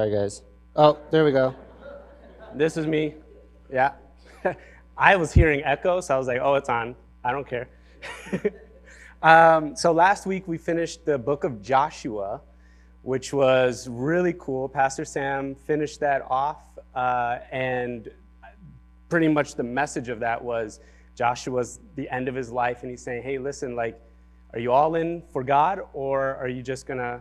Sorry, guys. Oh, there we go. This is me. Yeah. I was hearing echo, so I was like, oh, it's on. I don't care. um, so last week we finished the book of Joshua, which was really cool. Pastor Sam finished that off, uh, and pretty much the message of that was Joshua's the end of his life, and he's saying, hey, listen, like, are you all in for God, or are you just gonna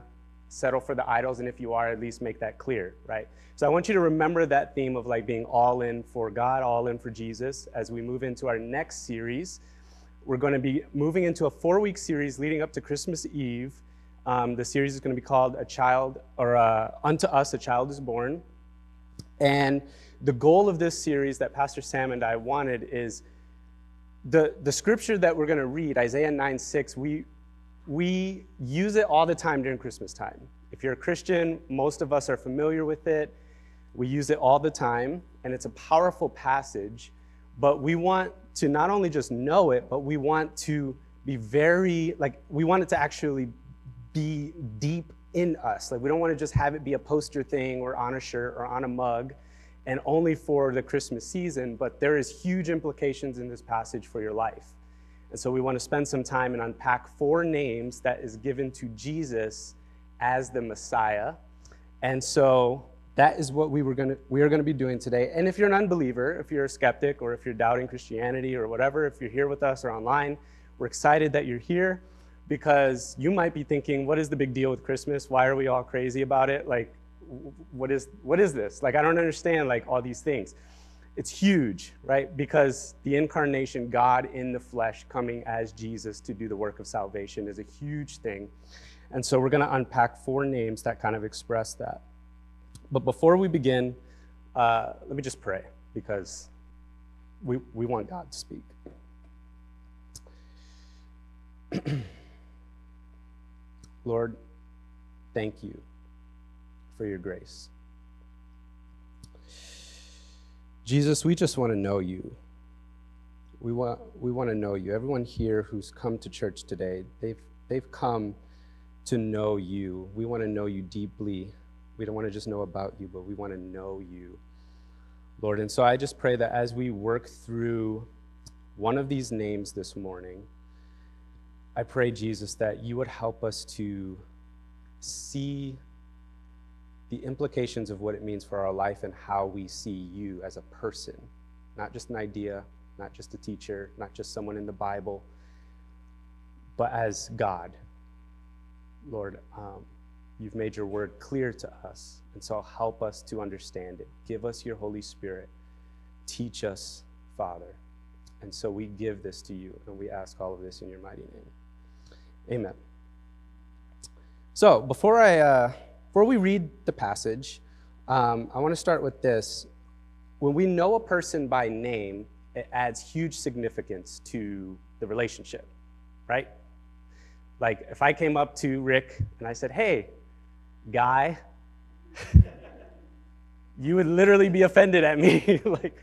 settle for the idols? And if you are, at least make that clear, right? So I want you to remember that theme of like being all in for God, all in for Jesus as we move into our next series. We're going to be moving into a four week series leading up to Christmas Eve. Um, the series is going to be called A Child, or uh, Unto Us a Child is Born. And the goal of this series that Pastor Sam and I wanted is the, the scripture that we're going to read, Isaiah 9 6, we, we use it all the time during Christmas time. If you're a Christian, most of us are familiar with it. We use it all the time, and it's a powerful passage. But we want to not only just know it, but we want to be very, like, we want it to actually be deep in us. Like, we don't want to just have it be a poster thing or on a shirt or on a mug and only for the Christmas season, but there is huge implications in this passage for your life. And so we want to spend some time and unpack four names that is given to Jesus as the Messiah. And so that is what we were going to we are going to be doing today. And if you're an unbeliever, if you're a skeptic or if you're doubting Christianity or whatever, if you're here with us or online, we're excited that you're here because you might be thinking, what is the big deal with Christmas? Why are we all crazy about it? Like what is what is this? Like I don't understand like all these things. It's huge, right? Because the incarnation, God in the flesh coming as Jesus to do the work of salvation is a huge thing. And so we're going to unpack four names that kind of express that. But before we begin, uh, let me just pray because we, we want God to speak. Lord, thank you for your grace. Jesus, we just want to know you. We want, we want to know you. Everyone here who's come to church today, they've, they've come to know you. We want to know you deeply. We don't want to just know about you, but we want to know you, Lord. And so I just pray that as we work through one of these names this morning, I pray, Jesus, that you would help us to see the implications of what it means for our life and how we see you as a person, not just an idea, not just a teacher, not just someone in the Bible, but as God. Lord, um, you've made your word clear to us, and so help us to understand it. Give us your Holy Spirit. Teach us, Father. And so we give this to you, and we ask all of this in your mighty name. Amen. So before I. Uh, before we read the passage, um, I want to start with this. When we know a person by name, it adds huge significance to the relationship, right? Like if I came up to Rick and I said, hey, guy, you would literally be offended at me. like,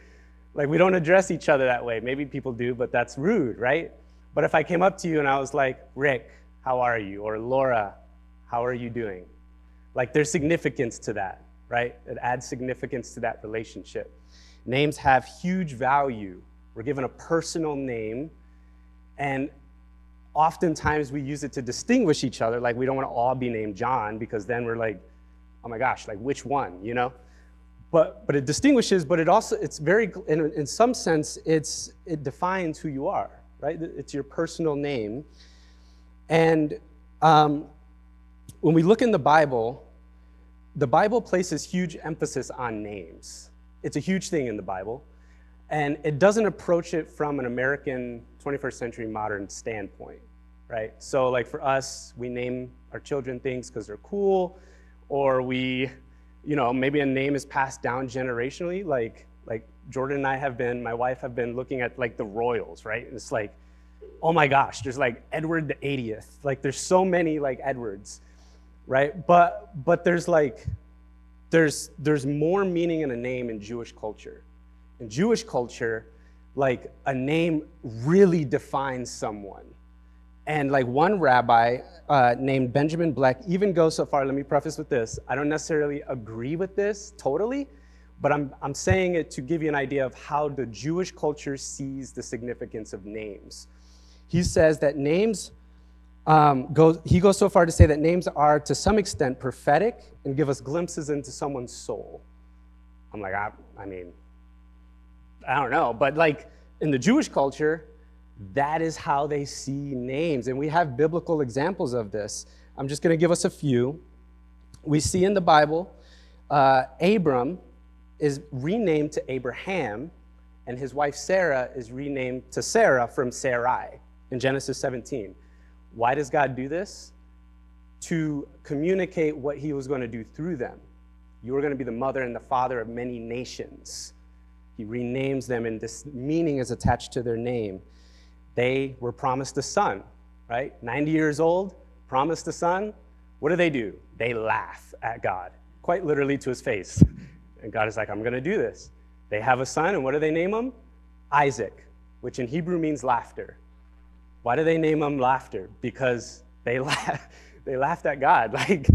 like we don't address each other that way. Maybe people do, but that's rude, right? But if I came up to you and I was like, Rick, how are you? Or Laura, how are you doing? Like there's significance to that, right? It adds significance to that relationship. Names have huge value. We're given a personal name, and oftentimes we use it to distinguish each other. Like we don't want to all be named John because then we're like, oh my gosh, like which one, you know? But, but it distinguishes, but it also, it's very, in, in some sense, it's, it defines who you are, right? It's your personal name. And um, when we look in the Bible, the Bible places huge emphasis on names. It's a huge thing in the Bible. And it doesn't approach it from an American 21st century modern standpoint, right? So, like for us, we name our children things because they're cool, or we, you know, maybe a name is passed down generationally. Like, like Jordan and I have been, my wife have been looking at like the royals, right? And it's like, oh my gosh, there's like Edward the 80th. Like, there's so many like Edwards right? But but there's like there's there's more meaning in a name in Jewish culture. In Jewish culture, like a name really defines someone. And like one rabbi uh, named Benjamin Blech even goes so far, let me preface with this. I don't necessarily agree with this totally, but I'm, I'm saying it to give you an idea of how the Jewish culture sees the significance of names. He says that names um, goes, he goes so far to say that names are to some extent prophetic and give us glimpses into someone's soul. I'm like, I, I mean, I don't know, but like in the Jewish culture, that is how they see names. And we have biblical examples of this. I'm just going to give us a few. We see in the Bible, uh, Abram is renamed to Abraham, and his wife Sarah is renamed to Sarah from Sarai in Genesis 17. Why does God do this? To communicate what he was going to do through them. You are going to be the mother and the father of many nations. He renames them, and this meaning is attached to their name. They were promised a son, right? 90 years old, promised a son. What do they do? They laugh at God, quite literally to his face. And God is like, I'm going to do this. They have a son, and what do they name him? Isaac, which in Hebrew means laughter. Why do they name him laughter? Because they laugh, they laughed at God, like,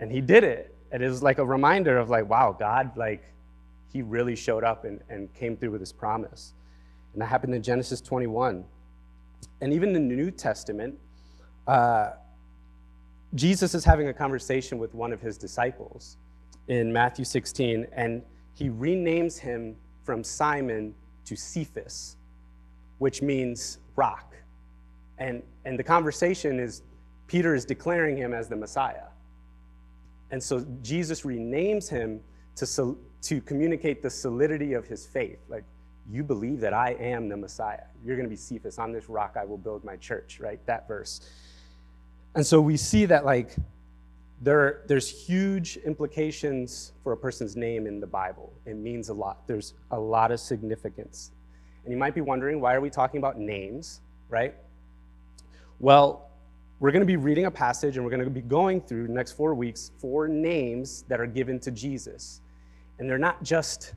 and he did it. And it was like a reminder of like, wow, God, like, he really showed up and, and came through with his promise. And that happened in Genesis 21. And even in the New Testament, uh, Jesus is having a conversation with one of his disciples in Matthew 16, and he renames him from Simon to Cephas, which means rock. And, and the conversation is Peter is declaring him as the Messiah. And so Jesus renames him to, to communicate the solidity of his faith. Like, you believe that I am the Messiah. You're going to be Cephas. On this rock I will build my church, right? That verse. And so we see that, like, there, there's huge implications for a person's name in the Bible. It means a lot. There's a lot of significance. And you might be wondering, why are we talking about names, right? Well, we're going to be reading a passage and we're going to be going through the next four weeks four names that are given to Jesus. And they're not just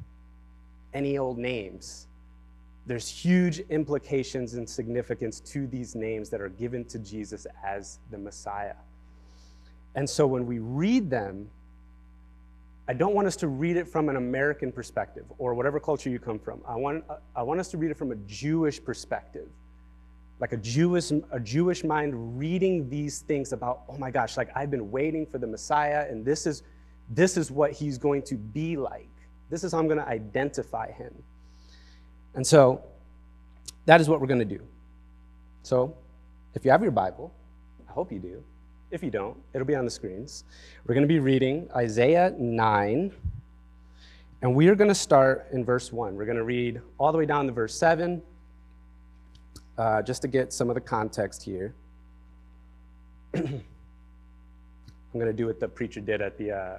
any old names. There's huge implications and significance to these names that are given to Jesus as the Messiah. And so when we read them, I don't want us to read it from an American perspective or whatever culture you come from. I want, I want us to read it from a Jewish perspective like a Jewish, a Jewish mind reading these things about, oh my gosh, like I've been waiting for the Messiah, and this is, this is what he's going to be like. This is how I'm going to identify him. And so that is what we're going to do. So if you have your Bible, I hope you do. If you don't, it'll be on the screens. We're going to be reading Isaiah 9, and we are going to start in verse 1. We're going to read all the way down to verse 7 uh, just to get some of the context here. I'm going to do what the preacher did at the uh,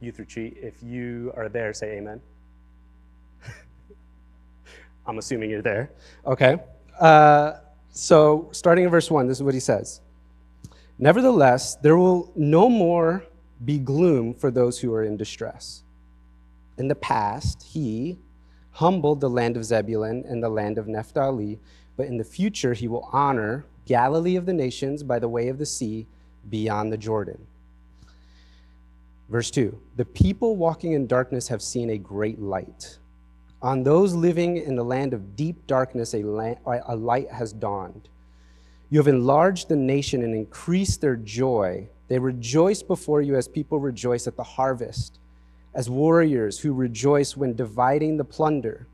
youth retreat. If you are there, say amen. I'm assuming you're there. Okay. Uh, so, starting in verse 1, this is what he says Nevertheless, there will no more be gloom for those who are in distress. In the past, he humbled the land of Zebulun and the land of Naphtali but in the future he will honor Galilee of the nations by the way of the sea beyond the Jordan. Verse 2 The people walking in darkness have seen a great light. On those living in the land of deep darkness, a, light has dawned. You have enlarged the nation and increased their joy. They rejoice before you as people rejoice at the harvest, as warriors who rejoice when dividing the plunder.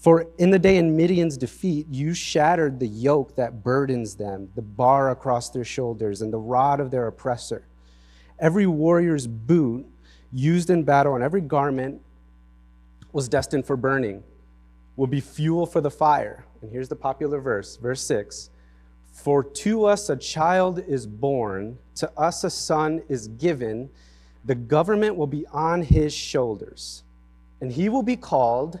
For in the day in Midian's defeat, you shattered the yoke that burdens them, the bar across their shoulders, and the rod of their oppressor. Every warrior's boot used in battle and every garment was destined for burning, will be fuel for the fire. And here's the popular verse, verse 6 For to us a child is born, to us a son is given, the government will be on his shoulders, and he will be called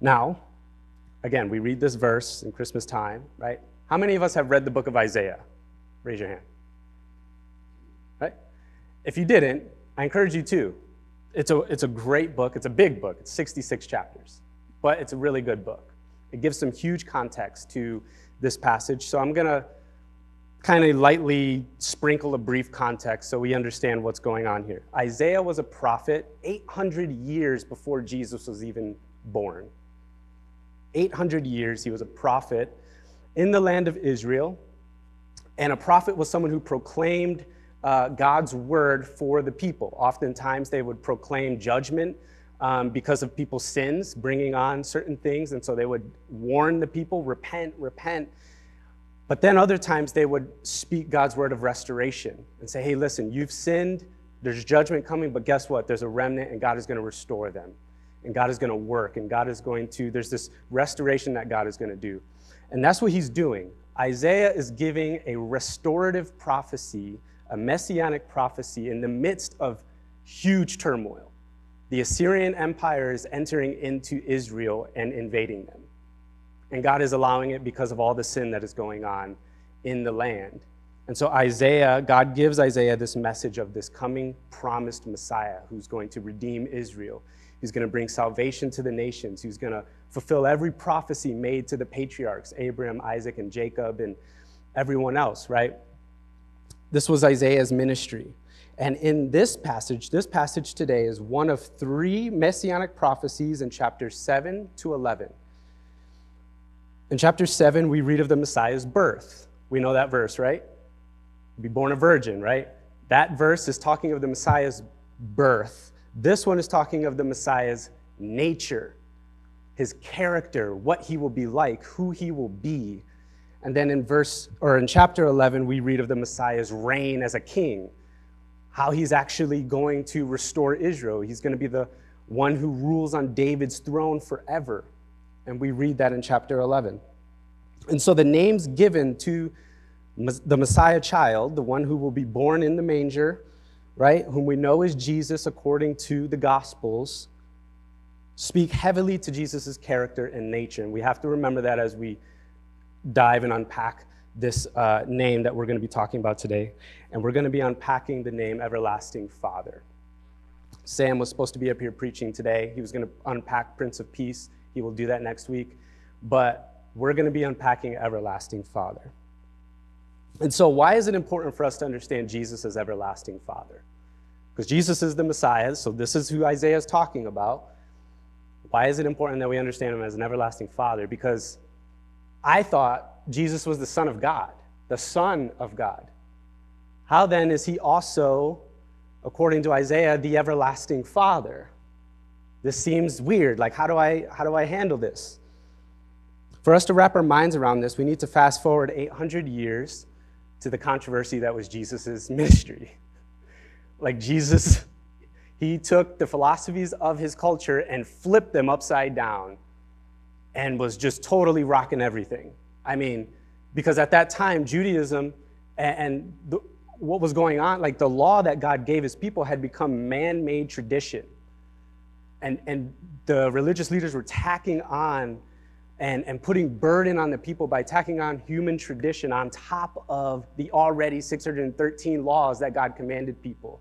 Now, again, we read this verse in Christmas time, right? How many of us have read the book of Isaiah? Raise your hand. Right? If you didn't, I encourage you to. It's a, it's a great book. It's a big book. It's 66 chapters, but it's a really good book. It gives some huge context to this passage. So I'm going to kind of lightly sprinkle a brief context so we understand what's going on here. Isaiah was a prophet 800 years before Jesus was even born. 800 years he was a prophet in the land of Israel. And a prophet was someone who proclaimed uh, God's word for the people. Oftentimes they would proclaim judgment um, because of people's sins, bringing on certain things. And so they would warn the people, repent, repent. But then other times they would speak God's word of restoration and say, hey, listen, you've sinned, there's judgment coming, but guess what? There's a remnant and God is going to restore them. And God is going to work and God is going to, there's this restoration that God is going to do. And that's what he's doing. Isaiah is giving a restorative prophecy, a messianic prophecy in the midst of huge turmoil. The Assyrian Empire is entering into Israel and invading them. And God is allowing it because of all the sin that is going on in the land. And so Isaiah, God gives Isaiah this message of this coming promised Messiah who's going to redeem Israel. He's going to bring salvation to the nations. He's going to fulfill every prophecy made to the patriarchs, Abraham, Isaac, and Jacob, and everyone else, right? This was Isaiah's ministry. And in this passage, this passage today is one of three messianic prophecies in chapters 7 to 11. In chapter 7, we read of the Messiah's birth. We know that verse, right? Be born a virgin, right? That verse is talking of the Messiah's birth. This one is talking of the Messiah's nature, his character, what he will be like, who he will be. And then in verse or in chapter 11 we read of the Messiah's reign as a king, how he's actually going to restore Israel. He's going to be the one who rules on David's throne forever. And we read that in chapter 11. And so the names given to the Messiah child, the one who will be born in the manger, right, whom we know is Jesus according to the Gospels, speak heavily to Jesus' character and nature. And we have to remember that as we dive and unpack this uh, name that we're going to be talking about today. And we're going to be unpacking the name Everlasting Father. Sam was supposed to be up here preaching today. He was going to unpack Prince of Peace. He will do that next week. But we're going to be unpacking Everlasting Father. And so, why is it important for us to understand Jesus as Everlasting Father? Because Jesus is the Messiah, so this is who Isaiah is talking about. Why is it important that we understand him as an everlasting Father? Because I thought Jesus was the Son of God, the Son of God. How then is he also, according to Isaiah, the everlasting Father? This seems weird. Like, how do I, how do I handle this? For us to wrap our minds around this, we need to fast forward 800 years to the controversy that was Jesus' ministry. Like, Jesus, he took the philosophies of his culture and flipped them upside down and was just totally rocking everything. I mean, because at that time, Judaism and the, what was going on, like the law that God gave his people had become man made tradition. And, and the religious leaders were tacking on and, and putting burden on the people by tacking on human tradition on top of the already 613 laws that God commanded people.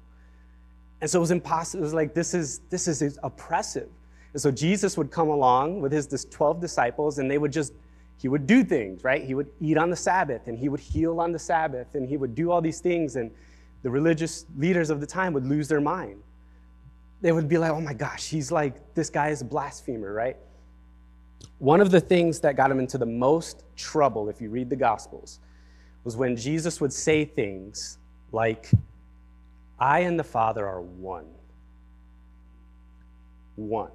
And so it was impossible. It was like, this is, this is oppressive. And so Jesus would come along with his 12 disciples, and they would just, he would do things, right? He would eat on the Sabbath, and he would heal on the Sabbath, and he would do all these things. And the religious leaders of the time would lose their mind. They would be like, oh my gosh, he's like, this guy is a blasphemer, right? One of the things that got him into the most trouble, if you read the Gospels, was when Jesus would say things like, I and the Father are one. One.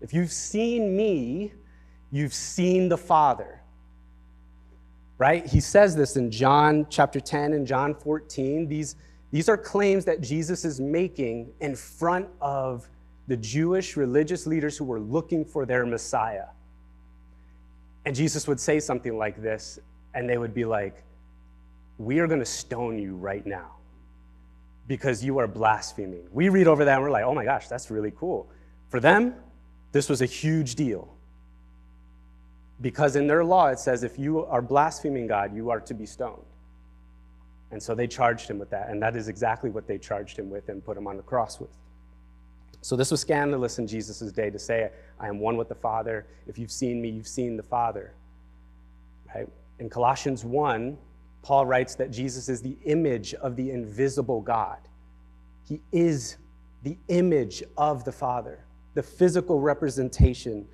If you've seen me, you've seen the Father. Right? He says this in John chapter 10 and John 14. These, these are claims that Jesus is making in front of the Jewish religious leaders who were looking for their Messiah. And Jesus would say something like this, and they would be like, we are going to stone you right now because you are blaspheming. We read over that and we're like, oh my gosh, that's really cool. For them, this was a huge deal. Because in their law, it says if you are blaspheming God, you are to be stoned. And so they charged him with that. And that is exactly what they charged him with and put him on the cross with. So this was scandalous in Jesus' day to say, I am one with the Father. If you've seen me, you've seen the Father. Right? In Colossians 1, Paul writes that Jesus is the image of the invisible God. He is the image of the Father, the physical representation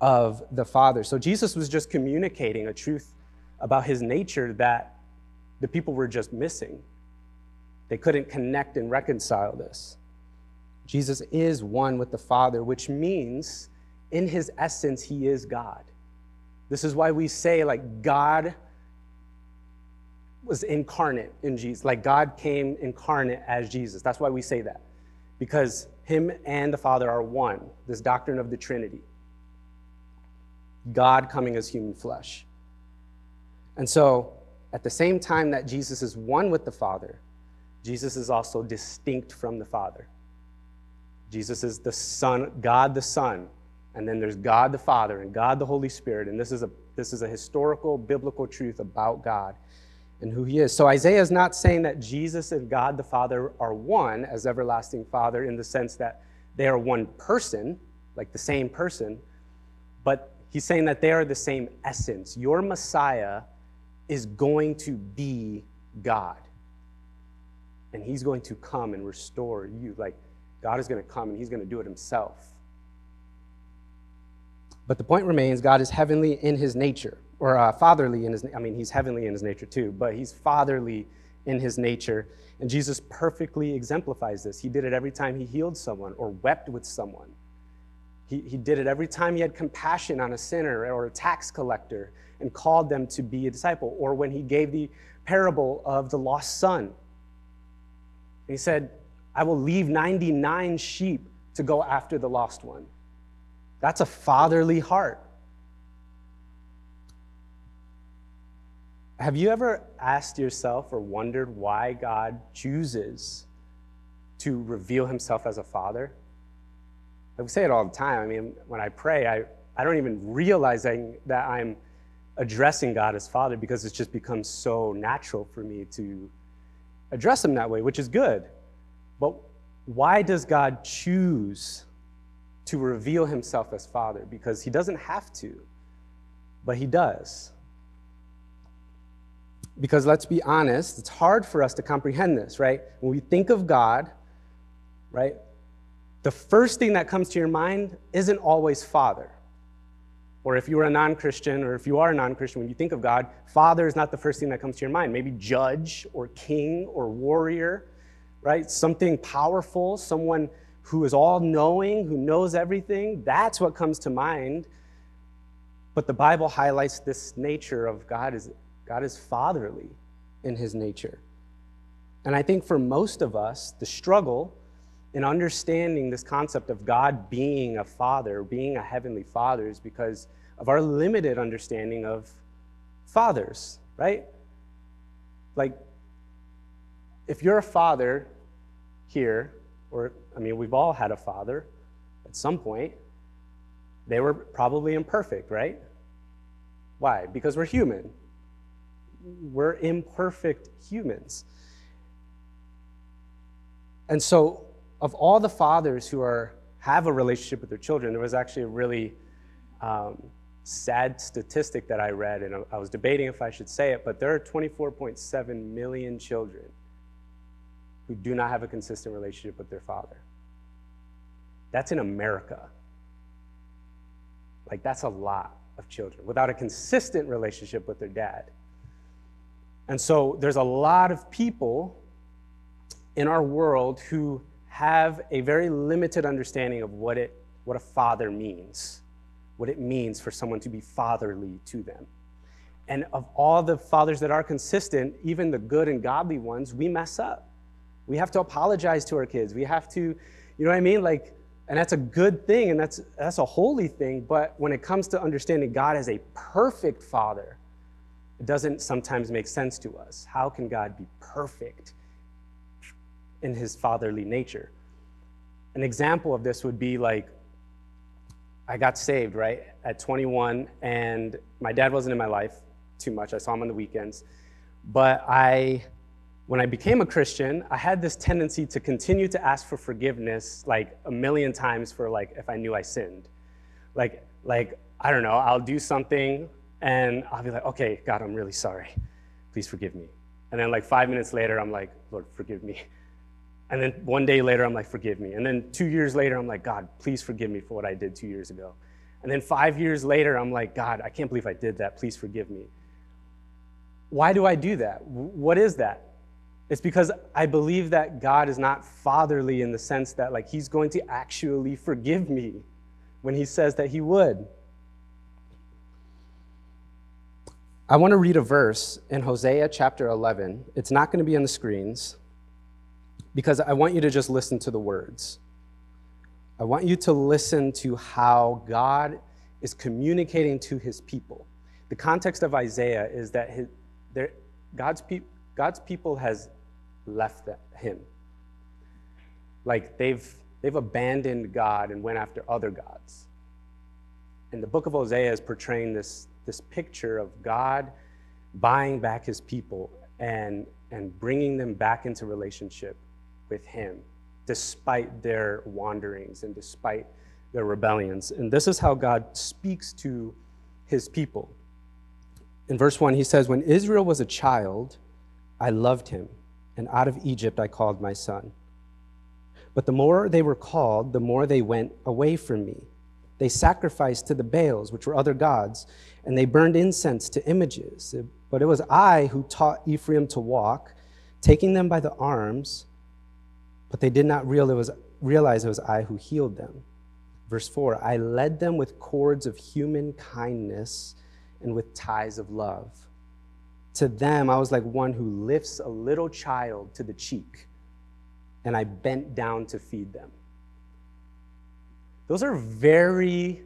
of the Father. So Jesus was just communicating a truth about his nature that the people were just missing. They couldn't connect and reconcile this. Jesus is one with the Father, which means in his essence, he is God. This is why we say, like, God was incarnate in Jesus. Like, God came incarnate as Jesus. That's why we say that. Because him and the Father are one, this doctrine of the Trinity. God coming as human flesh. And so, at the same time that Jesus is one with the Father, Jesus is also distinct from the Father. Jesus is the Son, God the Son, and then there's God the Father and God the Holy Spirit. And this is a, this is a historical, biblical truth about God and who He is. So Isaiah is not saying that Jesus and God the Father are one as everlasting Father in the sense that they are one person, like the same person, but he's saying that they are the same essence. Your Messiah is going to be God. And he's going to come and restore you. Like, God is going to come and he's going to do it himself. But the point remains God is heavenly in his nature, or uh, fatherly in his I mean, he's heavenly in his nature too, but he's fatherly in his nature. And Jesus perfectly exemplifies this. He did it every time he healed someone or wept with someone. He, he did it every time he had compassion on a sinner or a tax collector and called them to be a disciple, or when he gave the parable of the lost son. He said, I will leave 99 sheep to go after the lost one. That's a fatherly heart. Have you ever asked yourself or wondered why God chooses to reveal himself as a father? I say it all the time. I mean, when I pray, I, I don't even realize that I'm addressing God as Father because it's just become so natural for me to address Him that way, which is good. But why does God choose to reveal Himself as Father? Because He doesn't have to, but He does. Because let's be honest, it's hard for us to comprehend this, right? When we think of God, right, the first thing that comes to your mind isn't always Father. Or if you are a non Christian, or if you are a non Christian, when you think of God, Father is not the first thing that comes to your mind. Maybe judge, or king, or warrior, right? Something powerful, someone who is all knowing, who knows everything. That's what comes to mind. But the Bible highlights this nature of God is God is fatherly in his nature. And I think for most of us, the struggle in understanding this concept of God being a father, being a heavenly father, is because of our limited understanding of fathers, right? Like, if you're a father here, or I mean, we've all had a father at some point, they were probably imperfect, right? Why? Because we're human. We're imperfect humans. And so of all the fathers who are have a relationship with their children, there was actually a really um, sad statistic that I read, and I was debating if I should say it, but there are 24.7 million children who do not have a consistent relationship with their father. That's in America. Like, that's a lot of children without a consistent relationship with their dad. And so, there's a lot of people in our world who have a very limited understanding of what, it, what a father means, what it means for someone to be fatherly to them. And of all the fathers that are consistent, even the good and godly ones, we mess up. We have to apologize to our kids. We have to, you know what I mean? Like, and that's a good thing and that's, that's a holy thing. But when it comes to understanding God as a perfect father, It doesn't sometimes make sense to us. How can God be perfect in his fatherly nature? An example of this would be like, I got saved, right, at 21, and my dad wasn't in my life too much. I saw him on the weekends. But I, when I became a Christian, I had this tendency to continue to ask for forgiveness like a million times for like if I knew I sinned. Like, like, I don't know, I'll do something and I'll be like, okay, God, I'm really sorry. Please forgive me. And then like five minutes later, I'm like, Lord, forgive me. And then one day later, I'm like, forgive me. And then two years later, I'm like, God, please forgive me for what I did two years ago. And then five years later, I'm like, God, I can't believe I did that. Please forgive me. Why do I do that? What is that? It's because I believe that God is not fatherly in the sense that, like, He's going to actually forgive me when He says that He would. I want to read a verse in Hosea chapter 11. It's not going to be on the screens because I want you to just listen to the words. I want you to listen to how God is communicating to his people. The context of Isaiah is that his, God's, pe- God's people has left him. Like they've, they've abandoned God and went after other gods. And the book of Hosea is portraying this, this picture of God buying back his people and, and bringing them back into relationship with him, despite their wanderings and despite their rebellions. And this is how God speaks to his people. In verse 1, he says, When Israel was a child, I loved him, and out of Egypt I called my son. But the more they were called, the more they went away from me. They sacrificed to the Baals, which were other gods, and they burned incense to images. But it was I who taught Ephraim to walk, taking them by the arms but they did not realize it was I who healed them. Verse 4 I led them with cords of human kindness and with ties of love. To them, I was like one who lifts a little child to the cheek, and I bent down to feed them. Those are very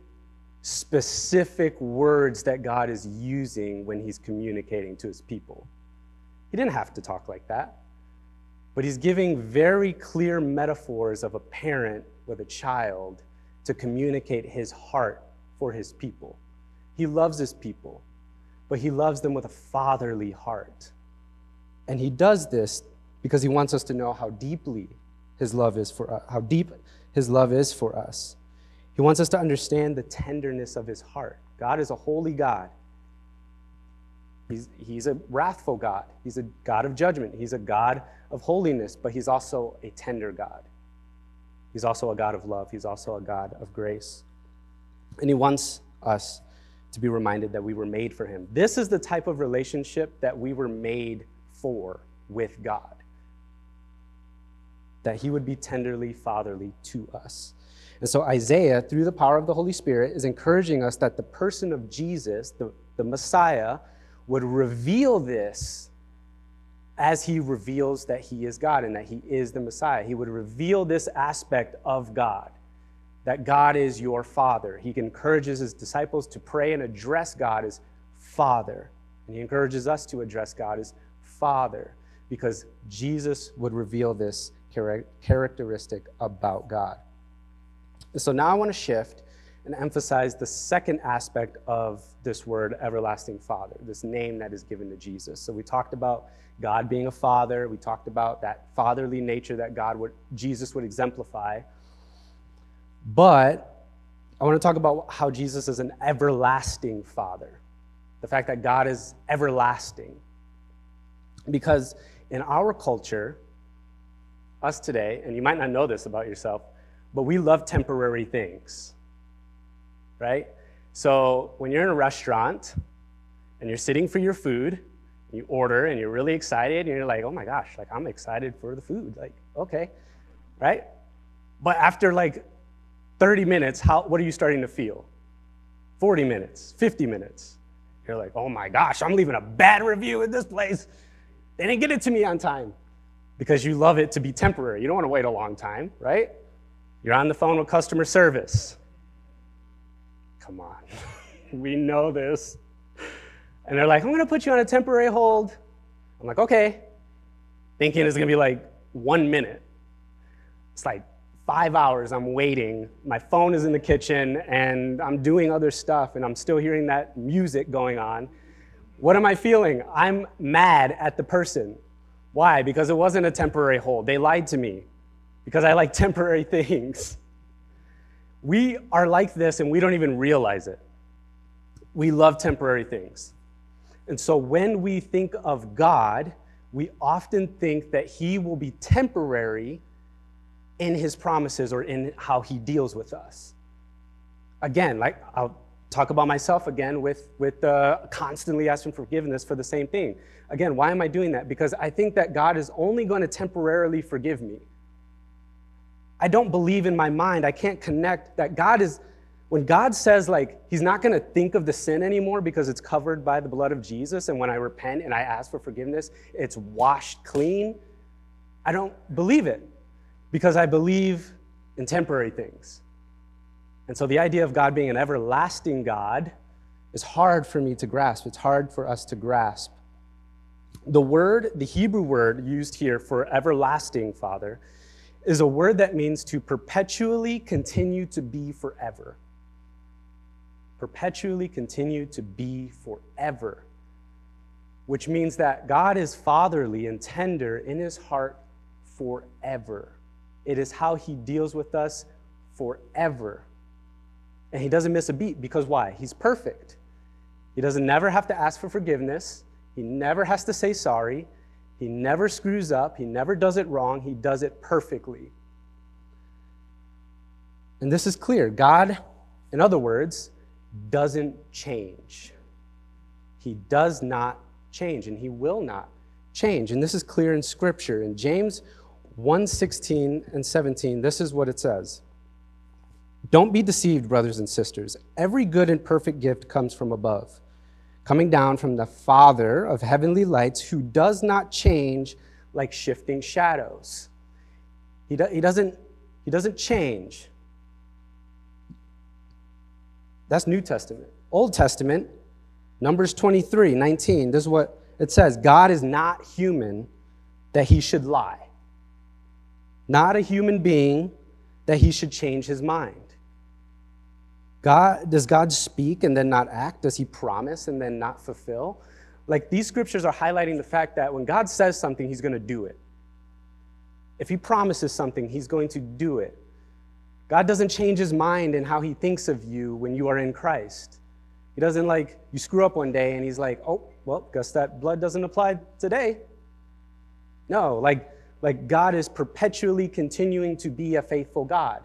specific words that God is using when he's communicating to his people. He didn't have to talk like that. But he's giving very clear metaphors of a parent with a child to communicate his heart for his people. He loves his people, but he loves them with a fatherly heart. And he does this because he wants us to know how deeply his love is for us, how deep his love is for us. He wants us to understand the tenderness of his heart. God is a holy God. He's, he's a wrathful God. He's a God of judgment. He's a God of holiness, but he's also a tender God. He's also a God of love. He's also a God of grace. And he wants us to be reminded that we were made for him. This is the type of relationship that we were made for with God. That he would be tenderly fatherly to us. And so Isaiah, through the power of the Holy Spirit, is encouraging us that the person of Jesus, the, the Messiah, would reveal this as he reveals that he is God and that he is the Messiah. He would reveal this aspect of God, that God is your Father. He encourages his disciples to pray and address God as Father. And he encourages us to address God as Father because Jesus would reveal this characteristic about God. So now I want to shift and emphasize the second aspect of this word, everlasting Father, this name that is given to Jesus. So we talked about God being a father. We talked about that fatherly nature that God would, Jesus would exemplify. But I want to talk about how Jesus is an everlasting Father. The fact that God is everlasting. Because in our culture, us today, and you might not know this about yourself, but we love temporary things right? So when you're in a restaurant and you're sitting for your food, you order and you're really excited and you're like, oh my gosh, like I'm excited for the food. Like, okay, right? But after like 30 minutes, how, what are you starting to feel? 40 minutes, 50 minutes. You're like, oh my gosh, I'm leaving a bad review at this place. They didn't get it to me on time because you love it to be temporary. You don't want to wait a long time, right? You're on the phone with customer service. Come on. we know this. And they're like, I'm going to put you on a temporary hold. I'm like, okay. Thinking it's going to be like one minute. It's like five hours I'm waiting. My phone is in the kitchen and I'm doing other stuff and I'm still hearing that music going on. What am I feeling? I'm mad at the person. Why? Because it wasn't a temporary hold. They lied to me because I like temporary things. We are like this and we don't even realize it. We love temporary things. And so when we think of God, we often think that He will be temporary in His promises or in how He deals with us. Again, like I'll talk about myself again with, with uh, constantly asking forgiveness for the same thing. Again, why am I doing that? Because I think that God is only going to temporarily forgive me. I don't believe in my mind, I can't connect that God is when God says, like, He's not going to think of the sin anymore because it's covered by the blood of Jesus, and when I repent and I ask for forgiveness, it's washed clean, I don't believe it because I believe in temporary things. And so the idea of God being an everlasting God is hard for me to grasp. It's hard for us to grasp. The word, the Hebrew word used here for everlasting, Father, is a word that means to perpetually continue to be forever perpetually continue to be forever, which means that God is fatherly and tender in his heart forever. It is how he deals with us forever. And he doesn't miss a beat because why? He's perfect. He doesn't never have to ask for forgiveness. He never has to say sorry. He never screws up. He never does it wrong. He does it perfectly. And this is clear. God, in other words, doesn't change. He does not change, and he will not change. And this is clear in Scripture. In James 1 16 and 17, this is what it says. Don't be deceived, brothers and sisters. Every good and perfect gift comes from above, coming down from the Father of heavenly lights, who does not change like shifting shadows. He, do, he, doesn't, he doesn't change. That's New Testament. Old Testament, Numbers 23, 19, this is what it says God is not human that he should lie, not a human being that he should change his mind. God, does God speak and then not act? Does he promise and then not fulfill? Like these scriptures are highlighting the fact that when God says something, he's going to do it. If he promises something, he's going to do it. God doesn't change his mind in how he thinks of you when you are in Christ. He doesn't like, you screw up one day and he's like, oh, well, guess that blood doesn't apply today. No, like, like God is perpetually continuing to be a faithful God.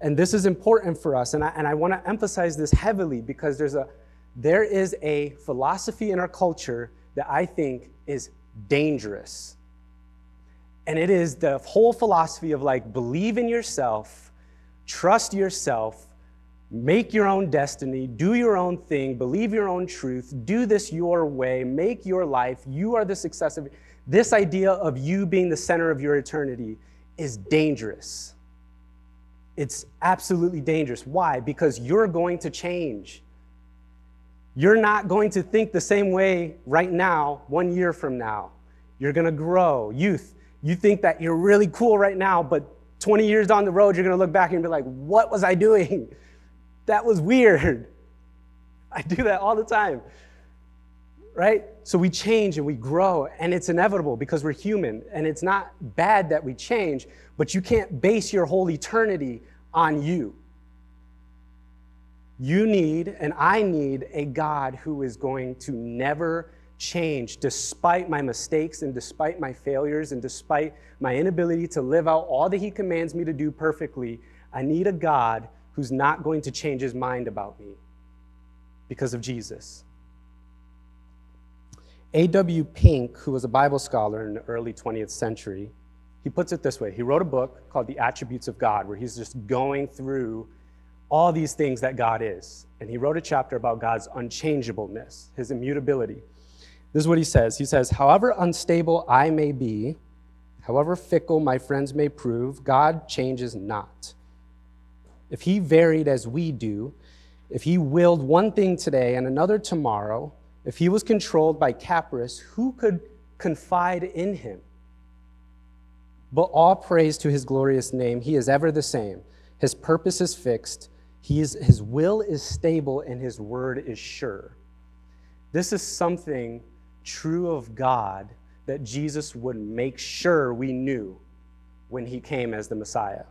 And this is important for us. And I, and I want to emphasize this heavily because there's a, there is a philosophy in our culture that I think is dangerous. And it is the whole philosophy of like, believe in yourself Trust yourself, make your own destiny, do your own thing, believe your own truth, do this your way, make your life. You are the success of this idea of you being the center of your eternity is dangerous. It's absolutely dangerous. Why? Because you're going to change. You're not going to think the same way right now, one year from now. You're going to grow. Youth, you think that you're really cool right now, but 20 years down the road, you're going to look back and be like, what was I doing? That was weird. I do that all the time. Right? So we change and we grow, and it's inevitable because we're human. And it's not bad that we change, but you can't base your whole eternity on you. You need, and I need, a God who is going to never change despite my mistakes and despite my failures and despite my inability to live out all that He commands me to do perfectly. I need a God who's not going to change his mind about me because of Jesus. A.W. Pink, who was a Bible scholar in the early 20th century, he puts it this way. He wrote a book called The Attributes of God, where he's just going through all these things that God is. And he wrote a chapter about God's unchangeableness, his immutability. This is what he says. He says, However unstable I may be, however fickle my friends may prove, God changes not. If he varied as we do, if he willed one thing today and another tomorrow, If he was controlled by Capris, who could confide in him? But all praise to his glorious name. He is ever the same. His purpose is fixed. He is, his will is stable and his word is sure. This is something true of God that Jesus would make sure we knew when he came as the Messiah.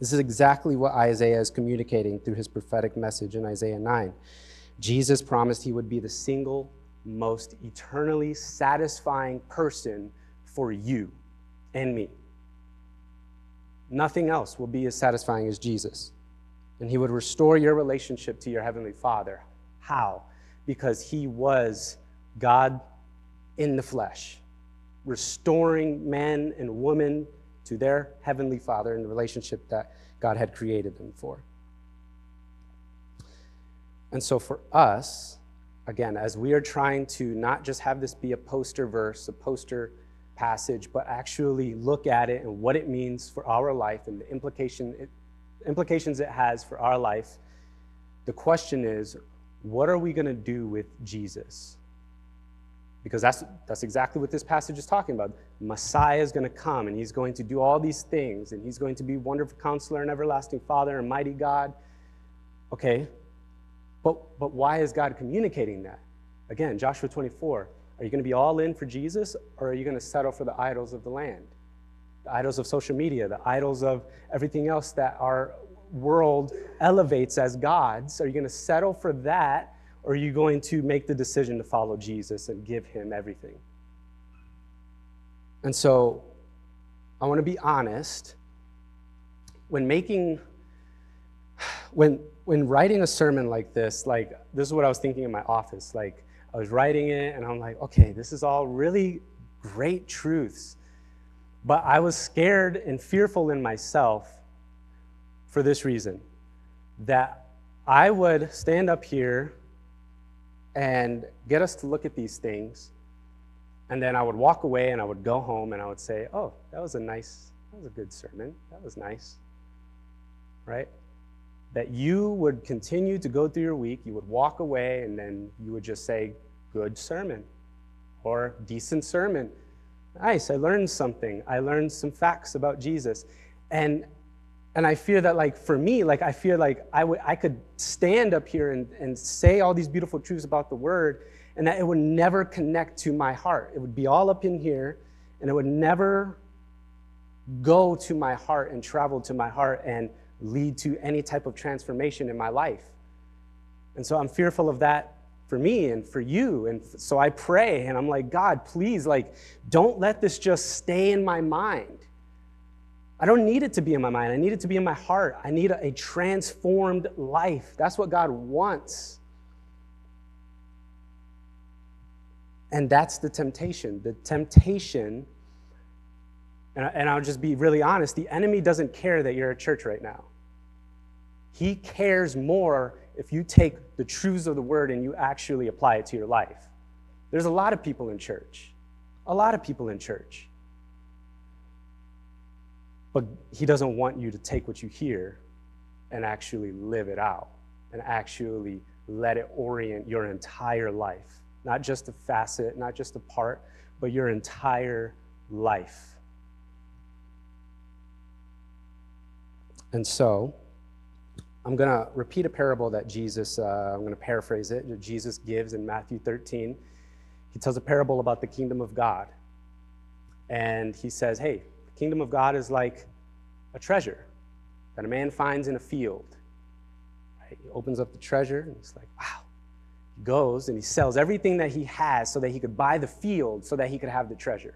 This is exactly what Isaiah is communicating through his prophetic message in Isaiah 9. Jesus promised he would be the single most eternally satisfying person for you and me. Nothing else will be as satisfying as Jesus. And he would restore your relationship to your heavenly Father. How? Because he was God in the flesh, restoring man and woman to their heavenly Father in the relationship that God had created them for. And so for us, again, as we are trying to not just have this be a poster verse, a poster passage, but actually look at it and what it means for our life and the implication it, implications it has for our life, the question is, what are we going to do with Jesus? Because that's, that's exactly what this passage is talking about. Messiah is going to come and he's going to do all these things and he's going to be wonderful counselor and everlasting father and mighty God. Okay, but, but why is God communicating that? Again, Joshua 24. Are you going to be all in for Jesus or are you going to settle for the idols of the land? The idols of social media, the idols of everything else that our world elevates as gods. Are you going to settle for that or are you going to make the decision to follow Jesus and give him everything? And so I want to be honest. When making, when, when writing a sermon like this, like this is what I was thinking in my office. Like I was writing it and I'm like, okay, this is all really great truths. But I was scared and fearful in myself for this reason that I would stand up here and get us to look at these things. And then I would walk away and I would go home and I would say, oh, that was a nice, that was a good sermon. That was nice. Right? That you would continue to go through your week, you would walk away, and then you would just say, good sermon or decent sermon. Nice, I learned something. I learned some facts about Jesus. And and I fear that, like, for me, like, I fear like I, w- I could stand up here and, and say all these beautiful truths about the word, and that it would never connect to my heart. It would be all up in here, and it would never go to my heart and travel to my heart and lead to any type of transformation in my life. And so I'm fearful of that for me and for you. And so I pray, and I'm like, God, please, like, don't let this just stay in my mind. I don't need it to be in my mind. I need it to be in my heart. I need a, a transformed life. That's what God wants. And that's the temptation. The temptation, and, and I'll just be really honest the enemy doesn't care that you're at church right now. He cares more if you take the truths of the word and you actually apply it to your life. There's a lot of people in church, a lot of people in church but he doesn't want you to take what you hear and actually live it out and actually let it orient your entire life. Not just a facet, not just a part, but your entire life. And so, I'm going to repeat a parable that Jesus, uh, I'm going to paraphrase it, that Jesus gives in Matthew 13. He tells a parable about the kingdom of God. And he says, hey, the kingdom of God is like a treasure that a man finds in a field. Right? He opens up the treasure and he's like, wow. He goes and he sells everything that he has so that he could buy the field so that he could have the treasure.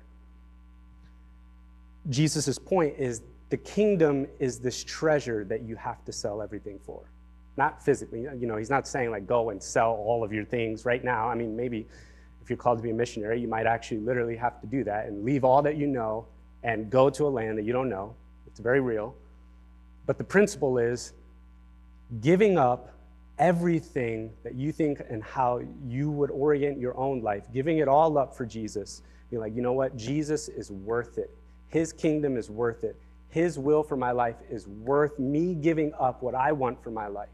Jesus' point is the kingdom is this treasure that you have to sell everything for. Not physically, you know, he's not saying like go and sell all of your things right now. I mean, maybe if you're called to be a missionary, you might actually literally have to do that and leave all that you know and go to a land that you don't know. It's very real. But the principle is giving up everything that you think and how you would orient your own life, giving it all up for Jesus. Being like, you know what? Jesus is worth it. His kingdom is worth it. His will for my life is worth me giving up what I want for my life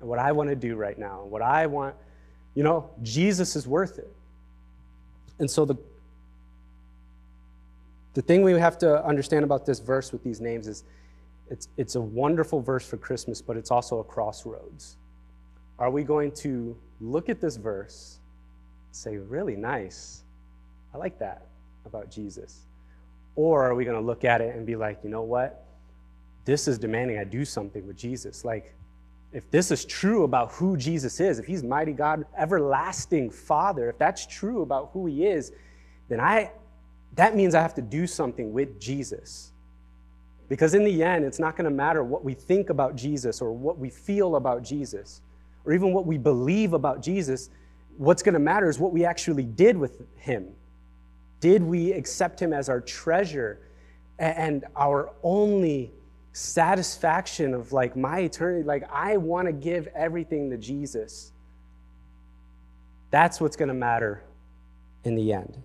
and what I want to do right now and what I want You know, Jesus is worth it. And so the the thing we have to understand about this verse with these names is it's, it's a wonderful verse for Christmas, but it's also a crossroads. Are we going to look at this verse, say, really nice, I like that about Jesus? Or are we going to look at it and be like, you know what? This is demanding I do something with Jesus. Like, if this is true about who Jesus is, if he's mighty God, everlasting Father, if that's true about who he is, then I, that means I have to do something with Jesus. Because in the end, it's not going to matter what we think about Jesus or what we feel about Jesus or even what we believe about Jesus. What's going to matter is what we actually did with him. Did we accept him as our treasure and our only satisfaction of like my eternity? Like, I want to give everything to Jesus. That's what's going to matter in the end.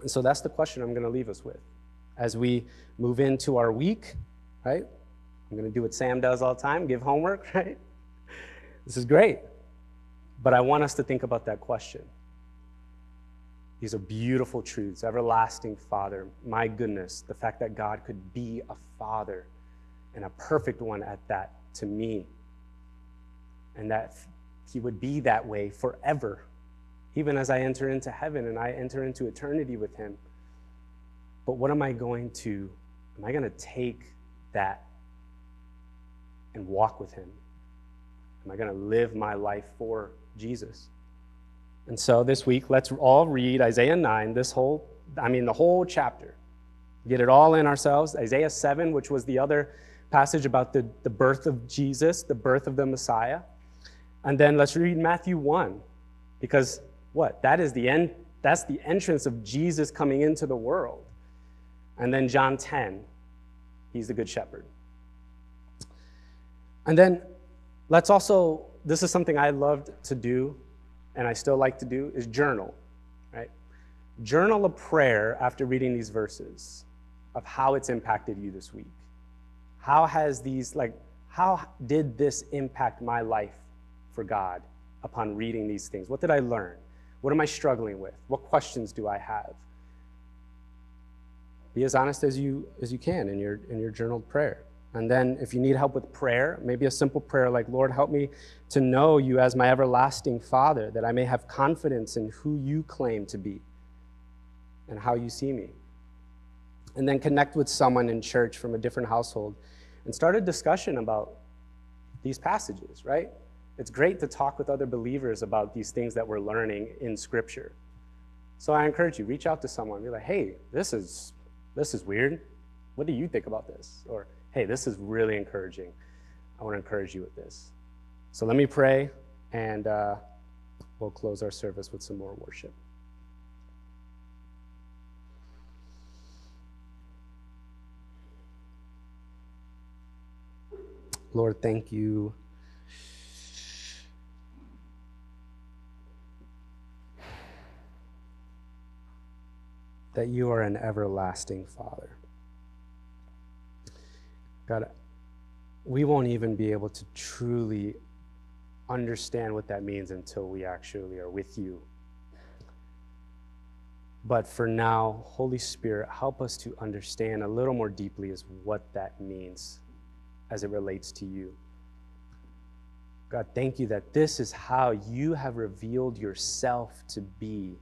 And so that's the question I'm going to leave us with as we move into our week, right? I'm going to do what Sam does all the time give homework, right? This is great. But I want us to think about that question. These are beautiful truths. Everlasting Father, my goodness, the fact that God could be a father and a perfect one at that to me, and that He would be that way forever even as I enter into heaven and I enter into eternity with Him. But what am I going to, am I going to take that and walk with Him? Am I going to live my life for Jesus? And so this week, let's all read Isaiah 9, this whole, I mean, the whole chapter. Get it all in ourselves. Isaiah 7, which was the other passage about the, the birth of Jesus, the birth of the Messiah. And then let's read Matthew 1, because what? That is the end, that's the entrance of Jesus coming into the world. And then John 10, he's the good shepherd. And then let's also, this is something I loved to do and I still like to do, is journal, right? Journal a prayer after reading these verses of how it's impacted you this week. How has these, like, how did this impact my life for God upon reading these things? What did I learn? What am I struggling with? What questions do I have? Be as honest as you as you can in your in your journaled prayer. And then if you need help with prayer, maybe a simple prayer like, Lord, help me to know you as my everlasting Father, that I may have confidence in who you claim to be and how you see me. And then connect with someone in church from a different household and start a discussion about these passages, right? It's great to talk with other believers about these things that we're learning in Scripture. So I encourage you, reach out to someone, be like, hey, this is this is weird. What do you think about this? Or hey, this is really encouraging. I want to encourage you with this. So let me pray, and uh, we'll close our service with some more worship. Lord, thank you. that you are an everlasting Father. God, we won't even be able to truly understand what that means until we actually are with you. But for now, Holy Spirit, help us to understand a little more deeply as what that means as it relates to you. God, thank you that this is how you have revealed yourself to be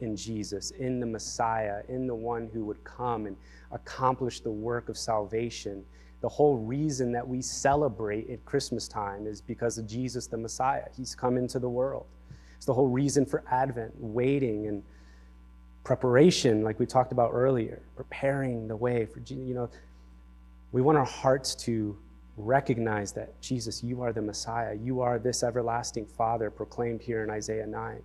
in Jesus, in the Messiah, in the one who would come and accomplish the work of salvation. The whole reason that we celebrate at Christmas time is because of Jesus the Messiah. He's come into the world. It's the whole reason for Advent, waiting and preparation, like we talked about earlier, preparing the way for Jesus. You know, we want our hearts to recognize that Jesus, you are the Messiah. You are this everlasting Father proclaimed here in Isaiah 9.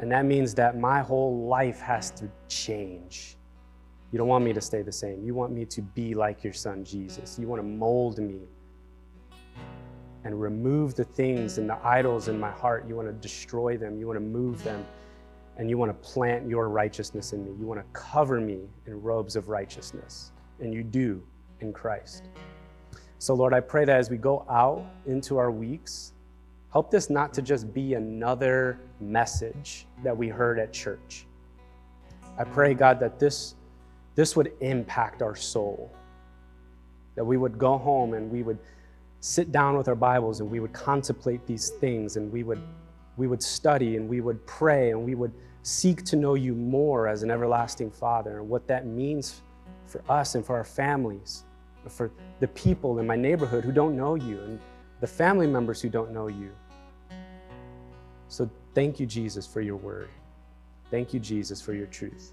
And that means that my whole life has to change. You don't want me to stay the same. You want me to be like your son, Jesus. Mm. You want to mold me and remove the things and the idols in my heart. You want to destroy them. You want to move them. And you want to plant your righteousness in me. You want to cover me in robes of righteousness. And you do in Christ. So, Lord, I pray that as we go out into our weeks, Help this not to just be another message that we heard at church. I pray, God, that this, this would impact our soul, that we would go home and we would sit down with our Bibles and we would contemplate these things and we would, we would study and we would pray and we would seek to know you more as an everlasting Father and what that means for us and for our families, for the people in my neighborhood who don't know you and the family members who don't know you. So thank you, Jesus, for your word. Thank you, Jesus, for your truth.